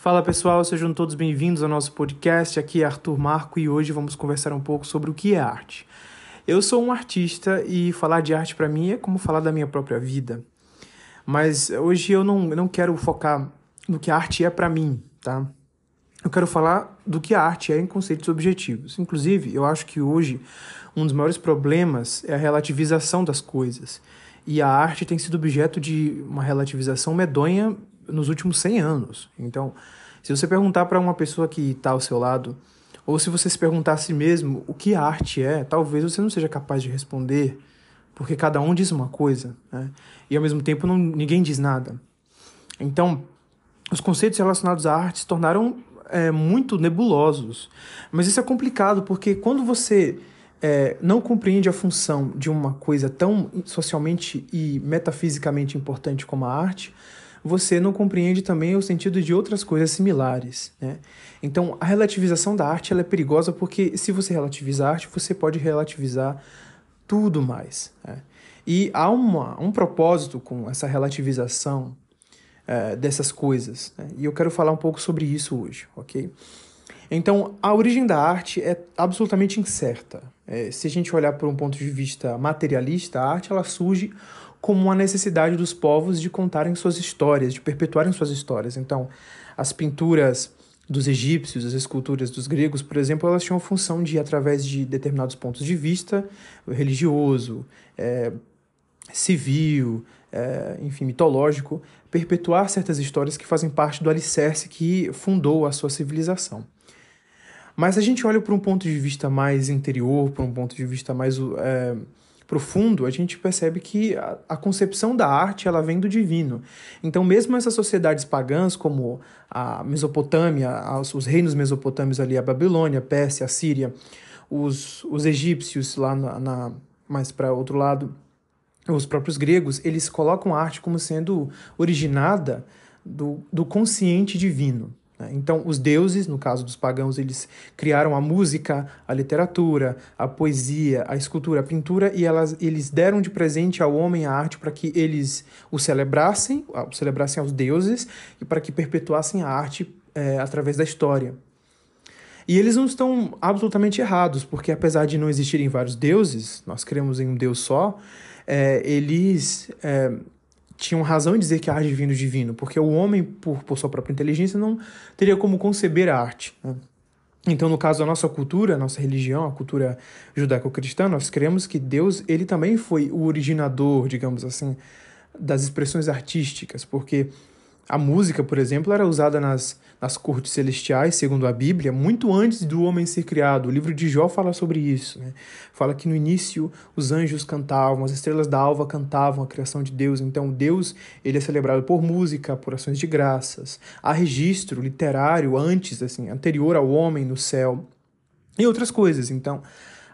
Fala pessoal, sejam todos bem-vindos ao nosso podcast. Aqui é Arthur Marco e hoje vamos conversar um pouco sobre o que é arte. Eu sou um artista e falar de arte para mim é como falar da minha própria vida. Mas hoje eu não, não quero focar no que a arte é para mim, tá? Eu quero falar do que a arte é em conceitos objetivos. Inclusive, eu acho que hoje um dos maiores problemas é a relativização das coisas. E a arte tem sido objeto de uma relativização medonha nos últimos 100 anos. Então, se você perguntar para uma pessoa que está ao seu lado, ou se você se perguntar a si mesmo o que arte é, talvez você não seja capaz de responder, porque cada um diz uma coisa, né? e ao mesmo tempo não, ninguém diz nada. Então, os conceitos relacionados à arte se tornaram é, muito nebulosos. Mas isso é complicado, porque quando você é, não compreende a função de uma coisa tão socialmente e metafisicamente importante como a arte, você não compreende também o sentido de outras coisas similares. Né? Então, a relativização da arte ela é perigosa porque, se você relativizar a arte, você pode relativizar tudo mais. Né? E há uma, um propósito com essa relativização é, dessas coisas. Né? E eu quero falar um pouco sobre isso hoje, ok? Então, a origem da arte é absolutamente incerta. É, se a gente olhar por um ponto de vista materialista, a arte ela surge como uma necessidade dos povos de contarem suas histórias, de perpetuarem suas histórias. Então, as pinturas dos egípcios, as esculturas dos gregos, por exemplo, elas tinham a função de, através de determinados pontos de vista, religioso, é, civil, é, enfim, mitológico, perpetuar certas histórias que fazem parte do alicerce que fundou a sua civilização. Mas a gente olha para um ponto de vista mais interior, para um ponto de vista mais é, profundo, a gente percebe que a, a, concepção da arte ela vem do divino. Então, mesmo essas sociedades pagãs, como a Mesopotâmia, os, os reinos mesopotâmios ali, a Babilônia, a Pérsia, a Síria, os, os egípcios lá na, na mais para outro lado, os próprios gregos, eles colocam a arte como sendo originada do, do consciente divino. Né? Então, os deuses, no caso dos pagãos, eles criaram a música, a literatura, a poesia, a escultura, a pintura, e elas, eles deram de presente ao homem a arte para que eles o celebrassem, o celebrassem aos deuses, e para que perpetuassem a arte é, através da história. E eles não estão absolutamente errados, porque apesar de não existirem vários deuses, nós cremos em um Deus só, é, eles é, tinham razão em dizer que a arte vem do divino, porque o homem, por, por sua própria inteligência, não teria como conceber a arte. Né? Então, no caso da nossa cultura, a nossa religião, a cultura judaico-cristã, nós cremos que Deus ele também foi o originador, digamos assim, das expressões artísticas, porque a música, por exemplo, era usada nas, nas cortes celestiais, segundo a Bíblia, muito antes do homem ser criado. O livro de Jó fala sobre isso. Né? Fala que no início os anjos cantavam, as estrelas da alva cantavam a criação de Deus. Então Deus ele é celebrado por música, por ações de graças. Há registro literário antes, assim, anterior ao homem no céu e outras coisas. Então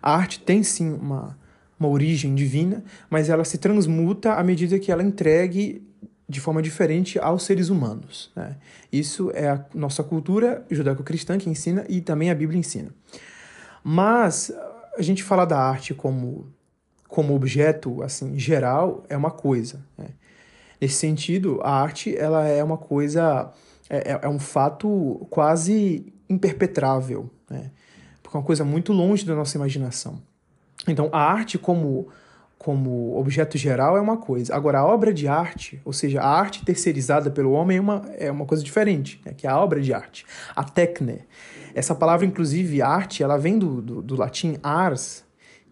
a arte tem sim uma, uma origem divina, mas ela se transmuta à medida que ela entregue de forma diferente aos seres humanos. Né? Isso é a nossa cultura judaico-cristã que ensina e também a Bíblia ensina. Mas a gente falar da arte como, como objeto assim geral é uma coisa. Né? Nesse sentido, a arte ela é uma coisa, é, é, é um fato quase imperpetrável, né? porque é uma coisa muito longe da nossa imaginação. Então, a arte como como objeto geral é uma coisa. Agora, a obra de arte, ou seja, a arte terceirizada pelo homem é uma, é uma coisa diferente, né? que é a obra de arte. A tecne. Essa palavra, inclusive, arte, ela vem do, do, do latim ars,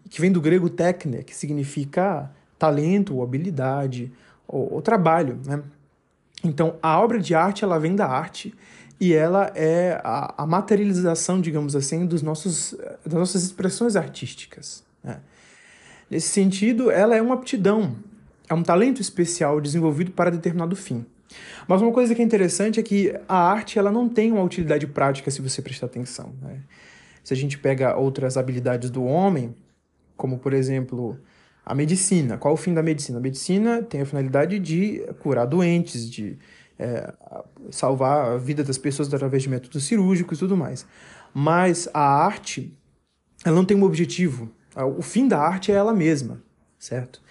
que vem do grego tecne, que significa talento ou habilidade ou, ou trabalho. Né? Então, a obra de arte, ela vem da arte e ela é a, a materialização, digamos assim, dos nossos, das nossas expressões artísticas. Né? Nesse sentido, ela é uma aptidão, é um talento especial desenvolvido para determinado fim. Mas uma coisa que é interessante é que a arte ela não tem uma utilidade prática se você prestar atenção. Né? Se a gente pega outras habilidades do homem, como por exemplo a medicina, qual o fim da medicina? A medicina tem a finalidade de curar doentes, de é, salvar a vida das pessoas através de métodos cirúrgicos e tudo mais. Mas a arte, ela não tem um objetivo, o fim da arte é ela mesma, certo?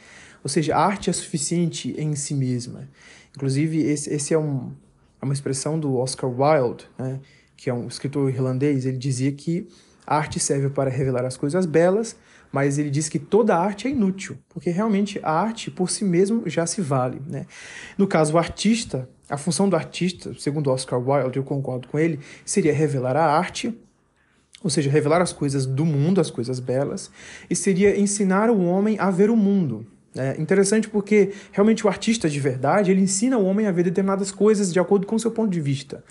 Ou seja, a arte é suficiente em si mesma. Inclusive, esse, esse é um, é uma expressão do Oscar Wilde, né, que é um escritor irlandês. Ele dizia que a arte serve para revelar as coisas belas, mas ele diz que toda arte é inútil, porque realmente a arte por si mesmo já se vale. Né? No caso, o artista, a função do artista, segundo Oscar Wilde, eu concordo com ele, seria revelar a arte, ou seja, revelar as coisas do mundo, as coisas belas, e seria ensinar o homem a ver o mundo. É interessante porque realmente o artista de verdade ele ensina o homem a ver determinadas coisas de acordo com o seu ponto de vista.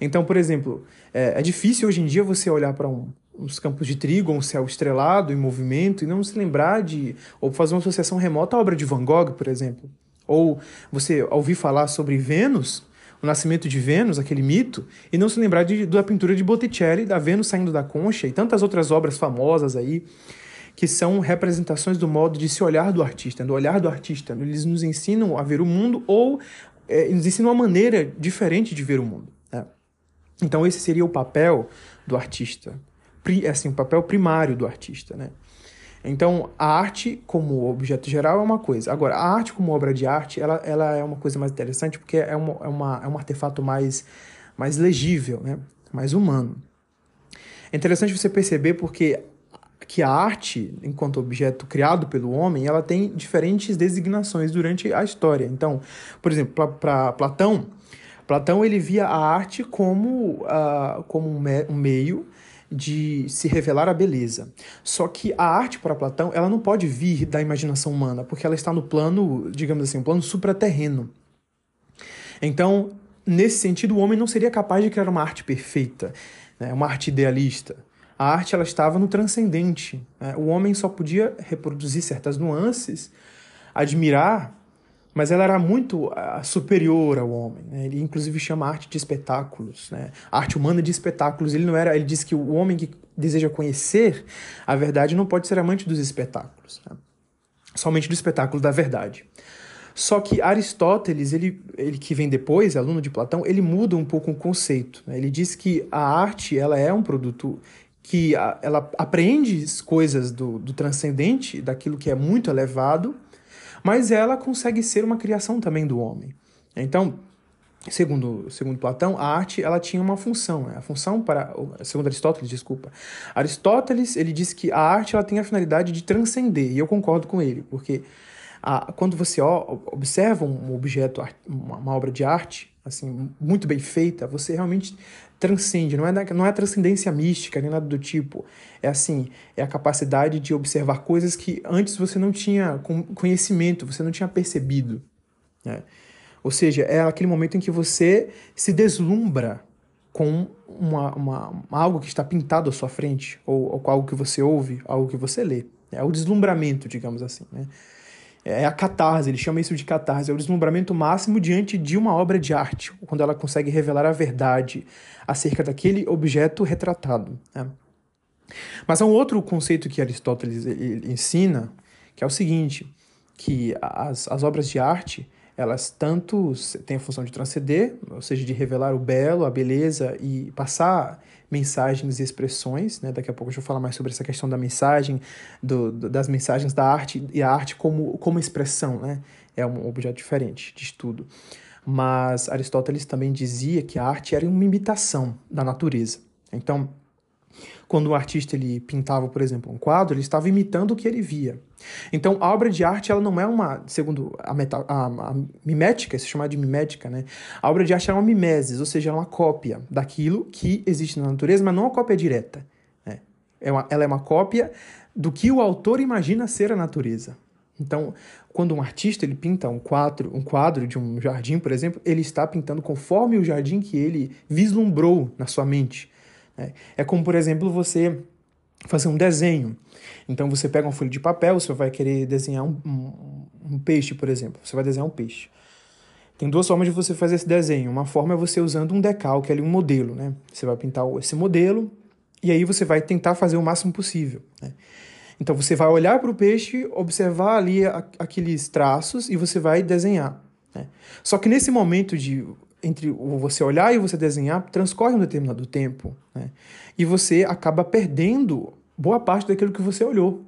Então, por exemplo, é, é difícil hoje em dia você olhar para um, uns campos de trigo, um céu estrelado em movimento e não se lembrar de. ou fazer uma associação remota à obra de Van Gogh, por exemplo. Ou você ouvir falar sobre Vênus, o nascimento de Vênus, aquele mito, e não se lembrar de, da pintura de Botticelli, da Vênus saindo da concha e tantas outras obras famosas aí que são representações do modo de se olhar do artista, do olhar do artista. Eles nos ensinam a ver o mundo ou é, nos ensinam uma maneira diferente de ver o mundo. Né? Então esse seria o papel do artista, assim, o papel primário do artista, né? Então, a arte como objeto geral é uma coisa. Agora, a arte como obra de arte, ela, ela é uma coisa mais interessante porque é, uma, é, uma, é um artefato mais, mais legível, né? mais humano. É interessante você perceber porque que a arte, enquanto objeto criado pelo homem, ela tem diferentes designações durante a história. Então, por exemplo, para Platão, Platão ele via a arte como, uh, como um, me um meio de se revelar a beleza. Só que a arte para Platão, ela não pode vir da imaginação humana, porque ela está no plano, digamos assim, um plano supraterreno. Então, nesse sentido, o homem não seria capaz de criar uma arte perfeita, né? uma arte idealista. A arte ela estava no transcendente. Né? O homem só podia reproduzir certas nuances, admirar, mas ela era muito uh, superior ao homem. Né? Ele inclusive chama arte de espetáculos, né? arte humana de espetáculos. Ele não era, ele diz que o homem que deseja conhecer a verdade não pode ser amante dos espetáculos, né? somente do espetáculo da verdade. Só que Aristóteles, ele, ele que vem depois, aluno de Platão, ele muda um pouco o conceito. Né? Ele diz que a arte ela é um produto que a, ela apreende coisas do, do transcendente, daquilo que é muito elevado, mas ela consegue ser uma criação também do homem. Então, segundo, segundo Platão, a arte ela tinha uma função, né? a função para, segundo Aristóteles, desculpa, Aristóteles ele diz que a arte ela tem a finalidade de transcender, e eu concordo com ele, porque a, quando você observa um objeto, uma obra de arte, assim, muito bem feita, você realmente transcende, não é, não é transcendência mística, nem nada do tipo. É assim, é a capacidade de observar coisas que antes você não tinha conhecimento, você não tinha percebido. Né? Ou seja, é aquele momento em que você se deslumbra com uma, uma, algo que está pintado à sua frente, ou, ou com algo que você ouve, algo que você lê. É o deslumbramento, digamos assim. Né? É a catarse, ele chama isso de catarse, é o deslumbramento máximo diante de uma obra de arte, quando ela consegue revelar a verdade acerca daquele objeto retratado. Né? Mas há um outro conceito que Aristóteles ensina, que é o seguinte, que as, as obras de arte, elas tanto têm a função de transcender, ou seja, de revelar o belo, a beleza e passar mensagens e expressões, né? Daqui a pouco eu vou falar mais sobre essa questão da mensagem, do, do, das mensagens da arte e a arte como, como expressão, né? É um objeto diferente de estudo. Mas Aristóteles também dizia que a arte era uma imitação da natureza. Então, quando o artista ele pintava, por exemplo, um quadro, ele estava imitando o que ele via. Então, a obra de arte ela não é uma, segundo a, meta, a, a mimética, se chama de mimética, né? A obra de arte é uma mimesis, ou seja, é uma cópia daquilo que existe na natureza, mas não uma cópia direta. Né? É uma, ela é uma cópia do que o autor imagina ser a natureza. Então, quando um artista ele pinta um quadro, um quadro de um jardim, por exemplo, ele está pintando conforme o jardim que ele vislumbrou na sua mente. É, é como, por exemplo, você fazer um desenho. Então você pega uma folha de papel, você vai querer desenhar um, um, um, peixe, por exemplo. Você vai desenhar um peixe. Tem duas formas de você fazer esse desenho. Uma forma é você usando um decalque, ali um modelo, né? Você vai pintar esse modelo e aí você vai tentar fazer o máximo possível. Né? Então você vai olhar para o peixe, observar ali a, aqueles traços e você vai desenhar. Né? Só que nesse momento de entre você olhar e você desenhar, transcorre um determinado tempo, né? E você acaba perdendo boa parte daquilo que você olhou.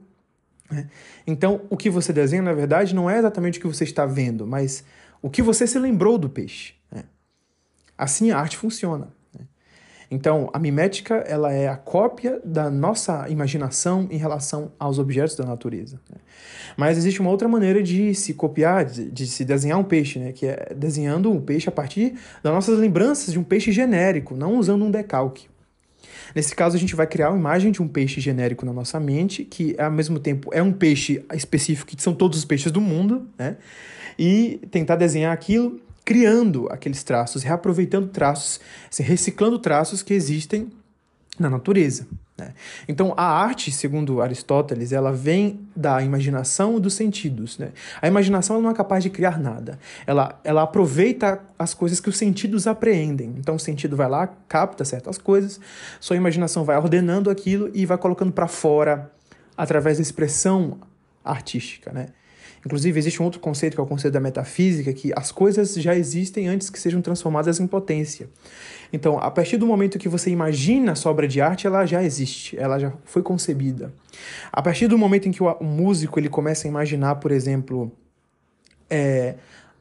Né? Então, o que você desenha, na verdade, não é exatamente o que você está vendo, mas o que você se lembrou do peixe. Né? Assim a arte funciona. Então, a mimética ela é a cópia da nossa imaginação em relação aos objetos da natureza. Né? Mas existe uma outra maneira de se copiar, de, de, se desenhar um peixe, né? que é desenhando um peixe a partir das nossas lembranças de um peixe genérico, não usando um decalque. Nesse caso, a gente vai criar uma imagem de um peixe genérico na nossa mente, que ao mesmo tempo é um peixe específico, que são todos os peixes do mundo, né? E tentar desenhar aquilo criando aqueles traços, reaproveitando traços, reciclando traços que existem na natureza. Né? Então, a arte, segundo Aristóteles, ela vem da imaginação dos sentidos. Né? A imaginação não é capaz de criar nada. Ela, ela aproveita as coisas que os sentidos apreendem. Então, o sentido vai lá, capta certas coisas, sua imaginação vai ordenando aquilo e vai colocando para fora através da expressão artística. Né? Inclusive, existe um outro conceito, que é o conceito da metafísica, que as coisas já existem antes que sejam transformadas em potência. Então, a partir do momento que você imagina a sua obra de arte, ela já existe, ela já foi concebida. A partir do momento em que o, músico ele começa a imaginar, por exemplo, é,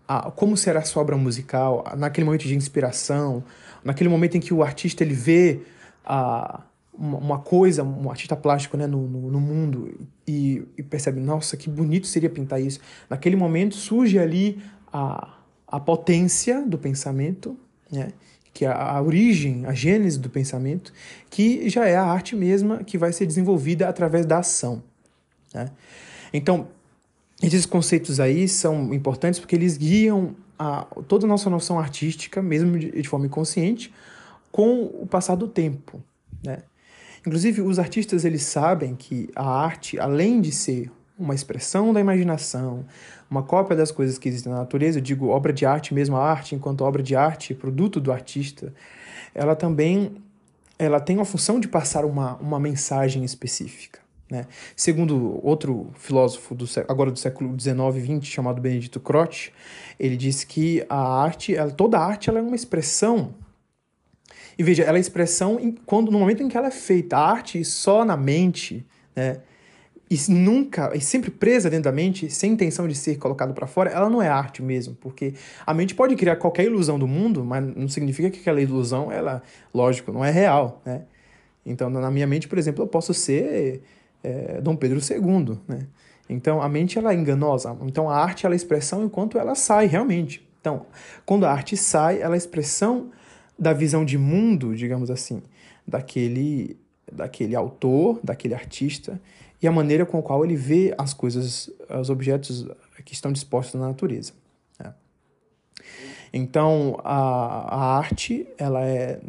a, como será a sua obra musical, naquele momento de inspiração, naquele momento em que o artista ele vê a uma coisa, um artista plástico né, no, no, no mundo e, e, percebe, nossa, que bonito seria pintar isso. Naquele momento surge ali a, a potência do pensamento, né, que é a, a origem, a gênese do pensamento, que já é a arte mesma que vai ser desenvolvida através da ação. Né? Então, esses conceitos aí são importantes porque eles guiam a, toda a nossa noção artística, mesmo de, de forma inconsciente, com o passar do tempo. Né? Inclusive, os artistas eles sabem que a arte, além de ser uma expressão da imaginação, uma cópia das coisas que existem na natureza, eu digo obra de arte mesmo, a arte enquanto obra de arte, produto do artista, ela também ela tem a função de passar uma, uma mensagem específica. Né? Segundo outro filósofo do, agora do século XIX e XX, chamado Benedito Croce, ele diz que a arte, ela, toda a arte ela é uma expressão e veja, ela é expressão em, quando no momento em que ela é feita. A arte só na mente, né? E nunca, e sempre presa dentro da mente, sem intenção de ser colocado para fora, ela não é arte mesmo, porque a mente pode criar qualquer ilusão do mundo, mas não significa que aquela ilusão, ela, lógico, não é real, né? Então, na minha mente, por exemplo, eu posso ser é, Dom Pedro II, né? Então, a mente ela é enganosa. Então, a arte ela é expressão enquanto ela sai realmente. Então, quando a arte sai, ela é expressão da visão de mundo, digamos assim, daquele, daquele autor, daquele artista, e a maneira com a qual ele vê as coisas, os objetos que estão dispostos na natureza. Né? Então, a, a arte, ela é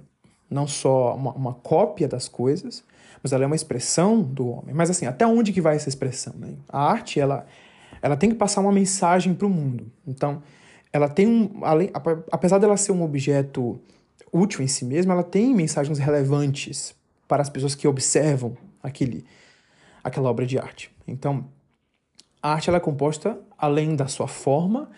não só uma, uma, cópia das coisas, mas ela é uma expressão do homem. Mas assim, até onde que vai essa expressão? Né? A arte, ela, ela tem que passar uma mensagem para o mundo. Então, ela tem um, além, apesar dela ser um objeto útil em si mesma, ela tem mensagens relevantes para as pessoas que observam aquele, aquela obra de arte. Então, a arte ela é composta, além da sua forma,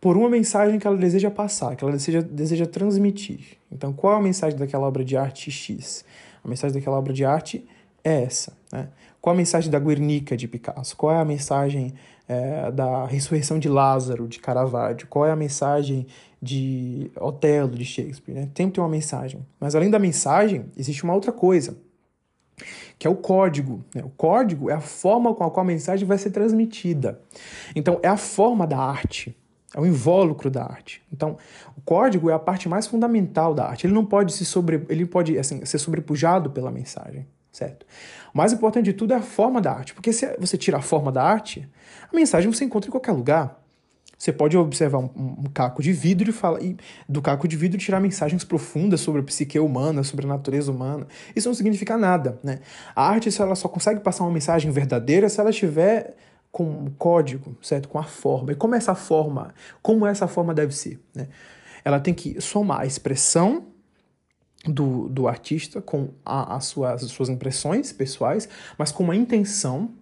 por uma mensagem que ela deseja passar, que ela deseja, deseja transmitir. Então, qual é a mensagem daquela obra de arte X? A mensagem daquela obra de arte é essa. Né? Qual a mensagem da Guernica de Picasso? Qual é a mensagem é, da ressurreição de Lázaro de Caravaggio? Qual é a mensagem de Otelo de Shakespeare? Né? Sempre tem uma mensagem. Mas além da mensagem, existe uma outra coisa, que é o código. Né? O código é a forma com a qual a mensagem vai ser transmitida. Então, é a forma da arte. É o invólucro da arte. Então, o código é a parte mais fundamental da arte. Ele não pode se sobre, ele pode assim, ser sobrepujado pela mensagem certo? O mais importante de tudo é a forma da arte, porque se você tira a forma da arte, a mensagem você encontra em qualquer lugar. Você pode observar um, um caco de vidro e, fala, e do caco de vidro tirar mensagens profundas sobre a psique humana, sobre a natureza humana. Isso não significa nada, né? A arte ela só consegue passar uma mensagem verdadeira se ela estiver com um código, certo? Com a forma. E como essa forma, como essa forma deve ser, né? Ela tem que somar a expressão do, do artista com a, suas, as suas impressões pessoais, mas com uma intenção.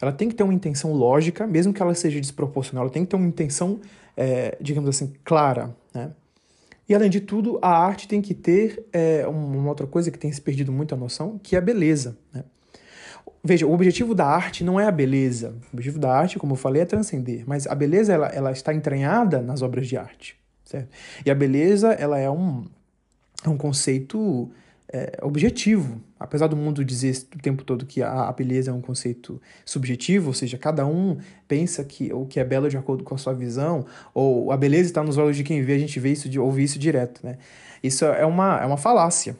Ela tem que ter uma intenção lógica, mesmo que ela seja desproporcional, ela tem que ter uma intenção, é, digamos assim, clara. Né? E além de tudo, a arte tem que ter é, uma outra coisa que tem se perdido muito a noção, que é a beleza. Né? Veja, o objetivo da arte não é a beleza. O objetivo da arte, como eu falei, é transcender. Mas a beleza ela, ela está entranhada nas obras de arte. Certo? E a beleza ela é um, é um conceito é, objetivo. Apesar do mundo dizer o tempo todo que a, a, beleza é um conceito subjetivo, ou seja, cada um pensa que o que é belo de acordo com a sua visão, ou a beleza está nos olhos de quem vê, a gente vê isso, ouve isso direto, né? Isso é uma, é uma falácia,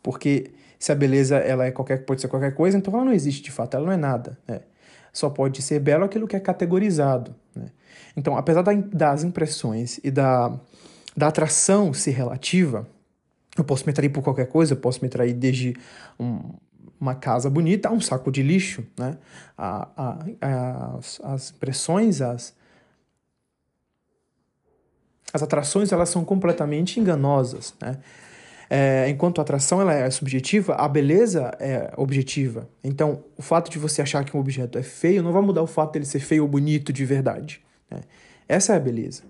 porque se a beleza ela é qualquer, pode ser qualquer coisa, então ela não existe de fato, ela não é nada, né? Só pode ser belo aquilo que é categorizado, né? Então, apesar da, das impressões e da, da atração ser relativa, eu posso me atrair por qualquer coisa, eu posso me atrair desde um, uma casa bonita a um saco de lixo, né? A, a, a, as, as impressões, as, as atrações, elas são completamente enganosas, né? É, enquanto a atração ela é subjetiva, a beleza é objetiva. Então, o fato de você achar que um objeto é feio não vai mudar o fato dele ser feio ou bonito de verdade. Né? Essa é a beleza.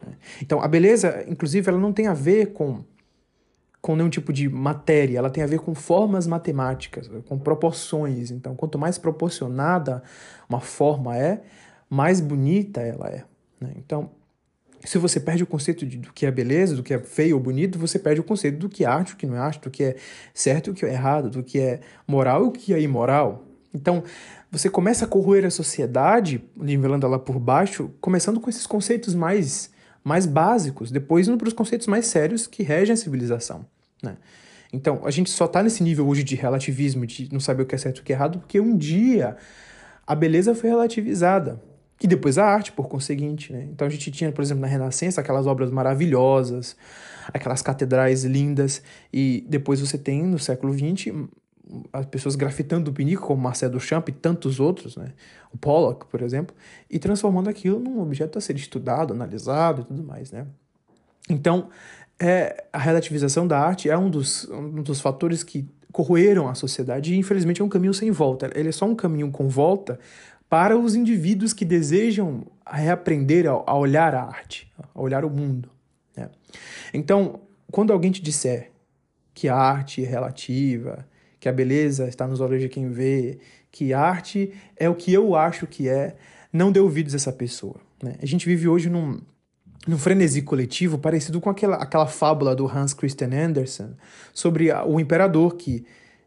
Né? Então, a beleza, inclusive, ela não tem a ver com com nenhum tipo de matéria, ela tem a ver com formas matemáticas, com proporções. Então, quanto mais proporcionada uma forma é, mais bonita ela é. Né? Então, se você perde o conceito de, do que é beleza, do que é feio ou bonito, você perde o conceito do que é arte, do que não é arte, do que é certo o que é errado, do que é moral e o que é imoral. Então, você começa a corroer a sociedade, nivelando ela por baixo, começando com esses conceitos mais, mais básicos, depois indo para os conceitos mais sérios que regem a civilização. Né? Então, a gente só está nesse nível hoje de relativismo, de não saber o que é certo e o que é errado, porque um dia a beleza foi relativizada. E depois a arte, por conseguinte. Né? Então a gente tinha, por exemplo, na Renascença, aquelas obras maravilhosas, aquelas catedrais lindas, e depois você tem, no século XX, as pessoas grafitando o pinico, como Marcel Duchamp e tantos outros, né? o Pollock, por exemplo, e transformando aquilo num objeto a ser estudado, analisado e tudo mais. Né? Então, é, a relativização da arte é um dos, um dos fatores que corroeram a sociedade e, infelizmente, é um caminho sem volta. Ele é só um caminho com volta para os indivíduos que desejam reaprender a, a olhar a arte, a olhar o mundo. Né? Então, quando alguém te disser que a arte é relativa, que a beleza está nos olhos de quem vê, que arte é o que eu acho que é, não dê ouvidos a essa pessoa. Né? A gente vive hoje num, num frenesi coletivo parecido com aquela, aquela fábula do Hans Christian Andersen sobre o imperador que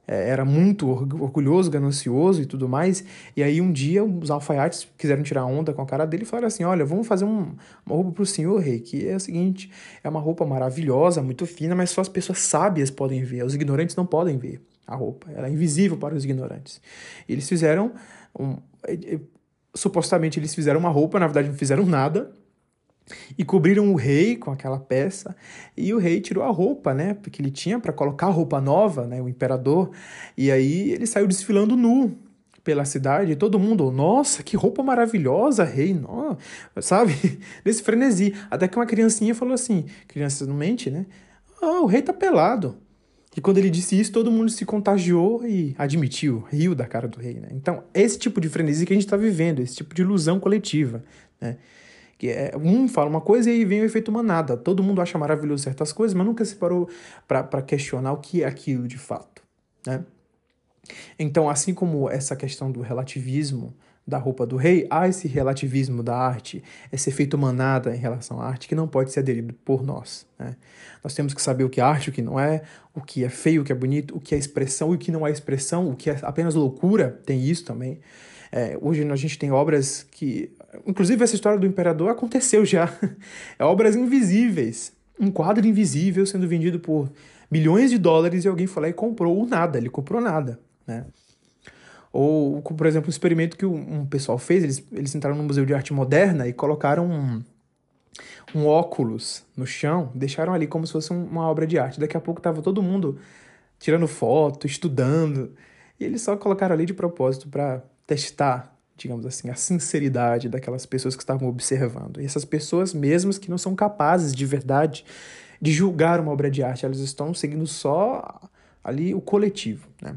é, era muito orgulhoso, ganancioso e tudo mais. E aí um dia os alfaiates quiseram tirar onda com a cara dele e falaram assim: olha, vamos fazer um, uma roupa para o senhor rei, que é o seguinte: é uma roupa maravilhosa, muito fina, mas só as pessoas sábias podem ver, os ignorantes não podem ver a roupa, ela é invisível para os ignorantes. E eles fizeram um, supostamente eles fizeram uma roupa, na verdade não fizeram nada, e cobriram o rei com aquela peça, e o rei tirou a roupa, né? Porque ele tinha para colocar roupa nova, né? O imperador. E aí ele saiu desfilando nu pela cidade, e todo mundo, nossa, que roupa maravilhosa, rei, não, sabe? Nesse frenesi. Até que uma criancinha falou assim: criança não mente, né? Ah, o rei tá pelado. E quando ele disse isso, todo mundo se contagiou e admitiu, riu da cara do rei, né? Então, esse tipo de frenesi que a gente está vivendo, esse tipo de ilusão coletiva, né? Que é, um fala uma coisa e aí vem o efeito manada. Todo mundo acha maravilhoso certas coisas, mas nunca se parou para questionar o que é aquilo de fato. Né? Então, assim como essa questão do relativismo da roupa do rei, há esse relativismo da arte, esse efeito manada em relação à arte que não pode ser aderido por nós. Né? Nós temos que saber o que é arte, o que não é, o que é feio, o que é bonito, o que é expressão e o que não é expressão, o que é apenas loucura, tem isso também. É, hoje a gente tem obras que. Inclusive, essa história do imperador aconteceu já. É obras invisíveis. Um quadro invisível sendo vendido por bilhões de dólares e alguém foi lá e comprou nada. Ele comprou nada. Né? Ou, por exemplo, um experimento que um pessoal fez: eles, eles entraram no Museu de Arte Moderna e colocaram um, um óculos no chão, deixaram ali como se fosse uma obra de arte. Daqui a pouco estava todo mundo tirando foto, estudando. E eles só colocaram ali de propósito para testar, digamos assim, a sinceridade daquelas pessoas que estavam observando. E essas pessoas mesmas que não são capazes de verdade de julgar uma obra de arte, elas estão seguindo só ali o coletivo, né?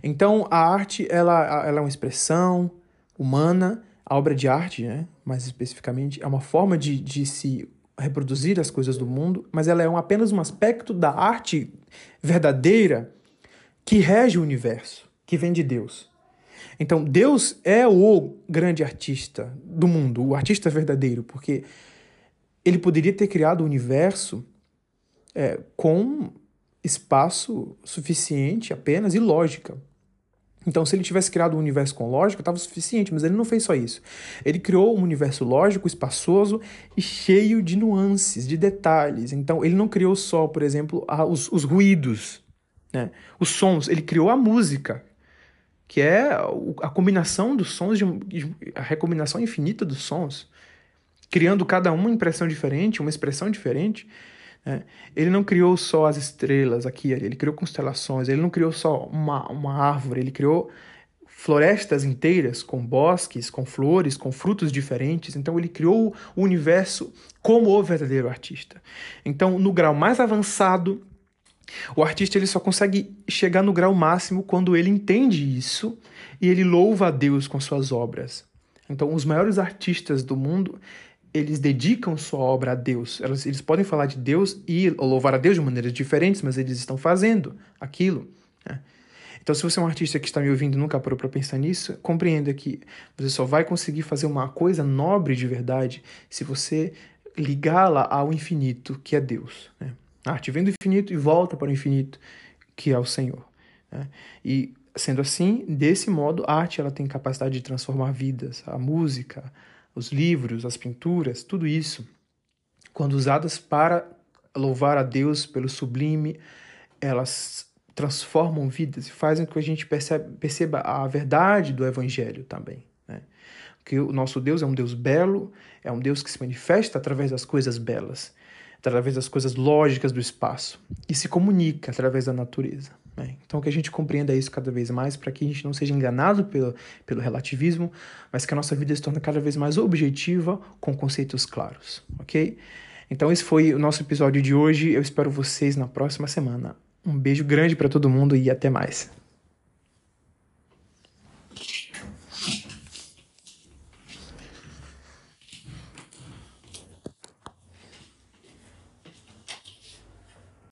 Então, a arte, ela, ela é uma expressão humana, a obra de arte, né, mais especificamente, é uma forma de, de se reproduzir as coisas do mundo, mas ela é um, apenas um aspecto da arte verdadeira que rege o universo, que vem de Deus. Então, Deus é o grande artista do mundo, o artista verdadeiro, porque ele poderia ter criado o universo é, com espaço suficiente apenas e lógica. Então, se ele tivesse criado um universo com lógica, estava suficiente, mas ele não fez só isso. Ele criou um universo lógico, espaçoso e cheio de nuances, de detalhes. Então, ele não criou só, por exemplo, os, os ruídos, né? os sons, ele criou a música, que é a combinação dos sons, de, a recombinação infinita dos sons, criando cada uma impressão diferente, uma expressão diferente. É, ele não criou só as estrelas aqui ele criou constelações, ele não criou só uma, uma árvore, ele criou florestas inteiras com bosques, com flores, com frutos diferentes. Então ele criou o universo como o verdadeiro artista. Então, no grau mais avançado, o artista ele só consegue chegar no grau máximo quando ele entende isso e ele louva a Deus com suas obras. Então, os maiores artistas do mundo, eles dedicam sua obra a Deus. Eles, podem falar de Deus e louvar a Deus de maneiras diferentes, mas eles estão fazendo aquilo. Né? Então, se você é um artista que está me ouvindo e nunca parou para pensar nisso, compreenda que você só vai conseguir fazer uma coisa nobre de verdade se você ligá-la ao infinito, que é Deus. Né? A arte vem do infinito e volta para o infinito, que é o Senhor. Né? E, sendo assim, desse modo, a arte ela tem capacidade de transformar vidas. A música, os livros, as pinturas, tudo isso, quando usadas para louvar a Deus pelo sublime, elas transformam vidas e fazem com que a gente perceba, a verdade do Evangelho também. Né? Porque o nosso Deus é um Deus belo, é um Deus que se manifesta através das coisas belas, através das coisas lógicas do espaço e se comunica através da natureza. Né? Então, que a gente compreenda isso cada vez mais para que a gente não seja enganado pelo, pelo relativismo, mas que a nossa vida se torne cada vez mais objetiva com conceitos claros, ok? Então, esse foi o nosso episódio de hoje. Eu espero vocês na próxima semana. Um beijo grande para todo mundo e até mais.